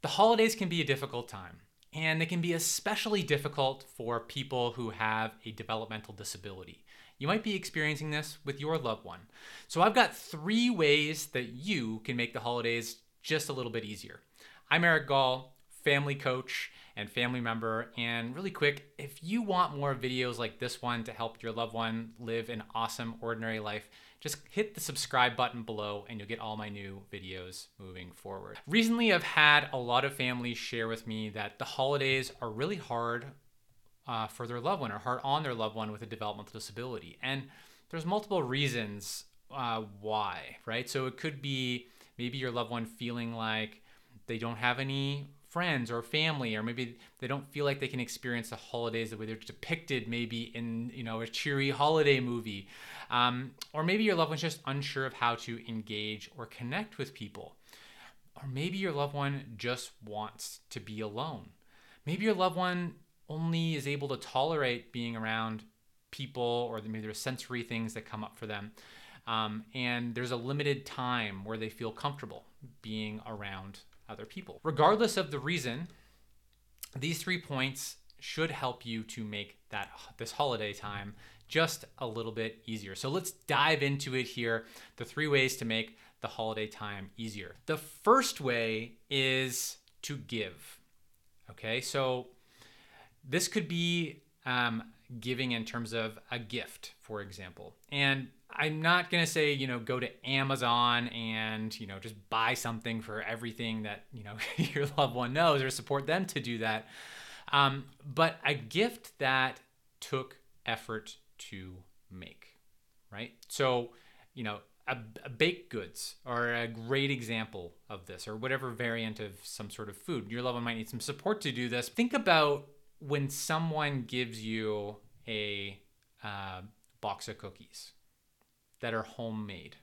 The holidays can be a difficult time, and they can be especially difficult for people who have a developmental disability. You might be experiencing this with your loved one. So, I've got three ways that you can make the holidays just a little bit easier. I'm Eric Goll, family coach and family member. And really quick, if you want more videos like this one to help your loved one live an awesome, ordinary life, just hit the subscribe button below and you'll get all my new videos moving forward. Recently, I've had a lot of families share with me that the holidays are really hard uh, for their loved one or hard on their loved one with a developmental disability. And there's multiple reasons uh, why, right? So it could be maybe your loved one feeling like they don't have any friends or family or maybe they don't feel like they can experience the holidays the way they're depicted maybe in you know a cheery holiday movie. Um, or maybe your loved one's just unsure of how to engage or connect with people. Or maybe your loved one just wants to be alone. Maybe your loved one only is able to tolerate being around people or maybe there's sensory things that come up for them. Um, and there's a limited time where they feel comfortable being around other people. Regardless of the reason, these three points should help you to make that this holiday time just a little bit easier. So let's dive into it here. The three ways to make the holiday time easier. The first way is to give. Okay, so this could be um, giving in terms of a gift, for example. And I'm not going to say, you know, go to Amazon and, you know, just buy something for everything that, you know, your loved one knows or support them to do that. Um, but a gift that took effort to make, right? So, you know, a, a baked goods are a great example of this, or whatever variant of some sort of food. Your loved one might need some support to do this. Think about when someone gives you a uh, box of cookies that are homemade,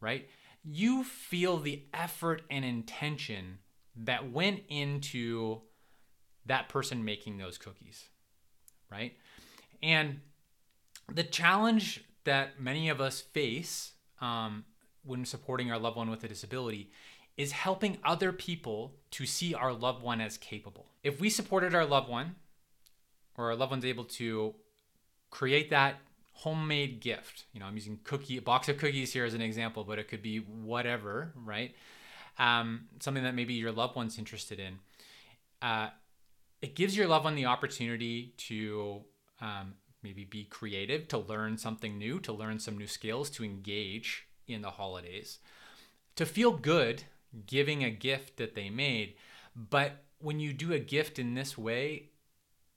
right? You feel the effort and intention that went into that person making those cookies, right? And the challenge that many of us face um, when supporting our loved one with a disability is helping other people to see our loved one as capable. If we supported our loved one, or our loved one's able to create that homemade gift. You know, I'm using cookie a box of cookies here as an example, but it could be whatever, right? Um, something that maybe your loved one's interested in. Uh, it gives your loved one the opportunity to um, maybe be creative, to learn something new, to learn some new skills, to engage in the holidays, to feel good giving a gift that they made. But when you do a gift in this way,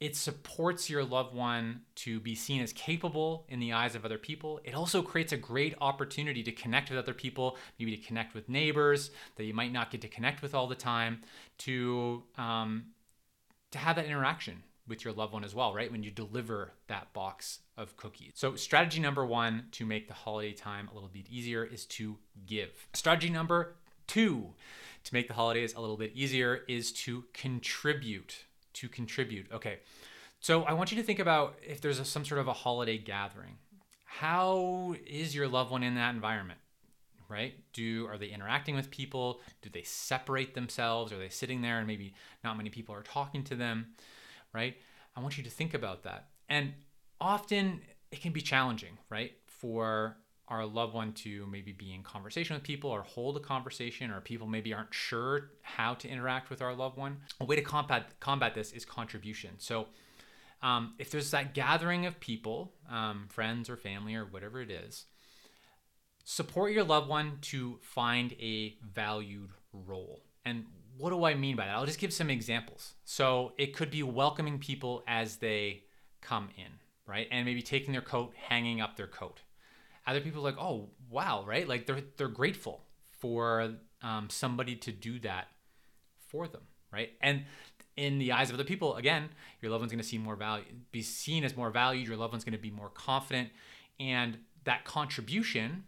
it supports your loved one to be seen as capable in the eyes of other people. It also creates a great opportunity to connect with other people, maybe to connect with neighbors that you might not get to connect with all the time, to um, to have that interaction with your loved one as well, right? When you deliver that box of cookies. So, strategy number one to make the holiday time a little bit easier is to give. Strategy number two to make the holidays a little bit easier is to contribute to contribute. Okay. So I want you to think about if there's a, some sort of a holiday gathering. How is your loved one in that environment? Right? Do are they interacting with people? Do they separate themselves? Are they sitting there and maybe not many people are talking to them? Right? I want you to think about that. And often it can be challenging, right? For our loved one to maybe be in conversation with people or hold a conversation or people maybe aren't sure how to interact with our loved one a way to combat combat this is contribution. So um, if there's that gathering of people um, friends or family or whatever it is support your loved one to find a valued role. And what do i mean by that? I'll just give some examples. So it could be welcoming people as they come in right? And maybe taking their coat hanging up their coat other people like, oh wow, right? Like they're they're grateful for um, somebody to do that for them, right? And in the eyes of other people, again, your loved one's going to see more value, be seen as more valued. Your loved one's going to be more confident, and that contribution,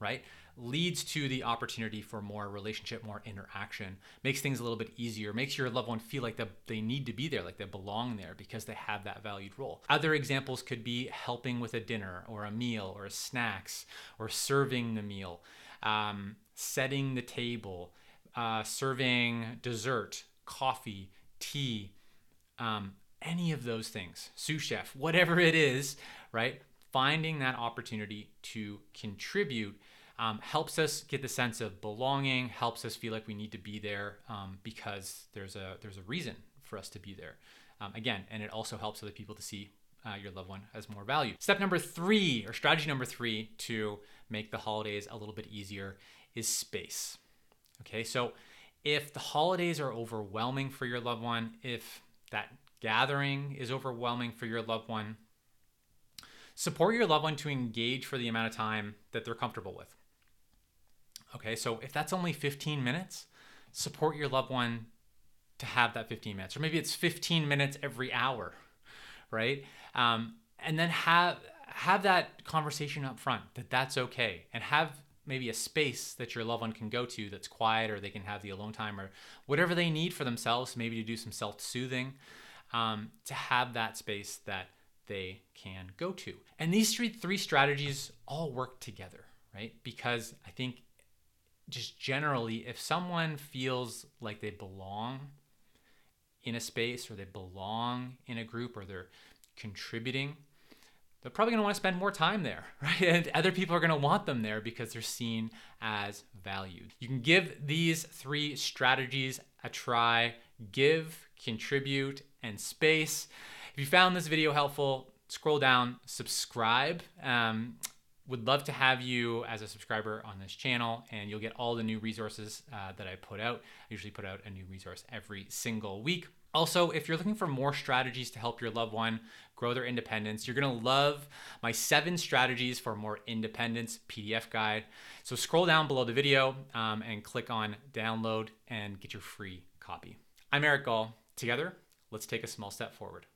right? Leads to the opportunity for more relationship, more interaction, makes things a little bit easier, makes your loved one feel like they need to be there, like they belong there because they have that valued role. Other examples could be helping with a dinner or a meal or snacks or serving the meal, um, setting the table. uh, serving dessert, coffee, tea, um, any of those things, sous chef, whatever it is, right? Finding that opportunity to contribute um, helps us get the sense of belonging, helps us feel like we need to be there um, because there's a there's a reason for us to be there. Um, again, and it also helps other people to see uh, your loved one as more value. Step number three, or strategy number three, to make the holidays a little bit easier is space. Okay, so if the holidays are overwhelming for your loved one, if that gathering is overwhelming for your loved one, support your loved one to engage for the amount of time that they're comfortable with. Okay, so if that's only 15 minutes, support your loved one to have that 15 minutes, or maybe it's 15 minutes every hour, right? Um, and then have have that conversation up front that that's okay, and have maybe a space that your loved one can go to that's quiet, or they can have the alone time, or whatever they need for themselves, maybe to do some self soothing, um, to have that space that they can go to. And these three three strategies all work together, right? Because I think just generally, if someone feels like they belong in a space or they belong in a group or they're contributing, they're probably going to want to spend more time there, right? And other people are going to want them there because they're seen as valued. You can give these three strategies a try give, contribute, and space. If you found this video helpful, scroll down, subscribe. Um, would love to have you as a subscriber on this channel and you'll get all the new resources uh, that I put out. I usually put out a new resource every single week. Also, if you're looking for more strategies to help your loved one grow their independence, you're gonna love my seven strategies for more independence PDF guide. So scroll down below the video um, and click on download and get your free copy. I'm Eric Goll. Together, let's take a small step forward.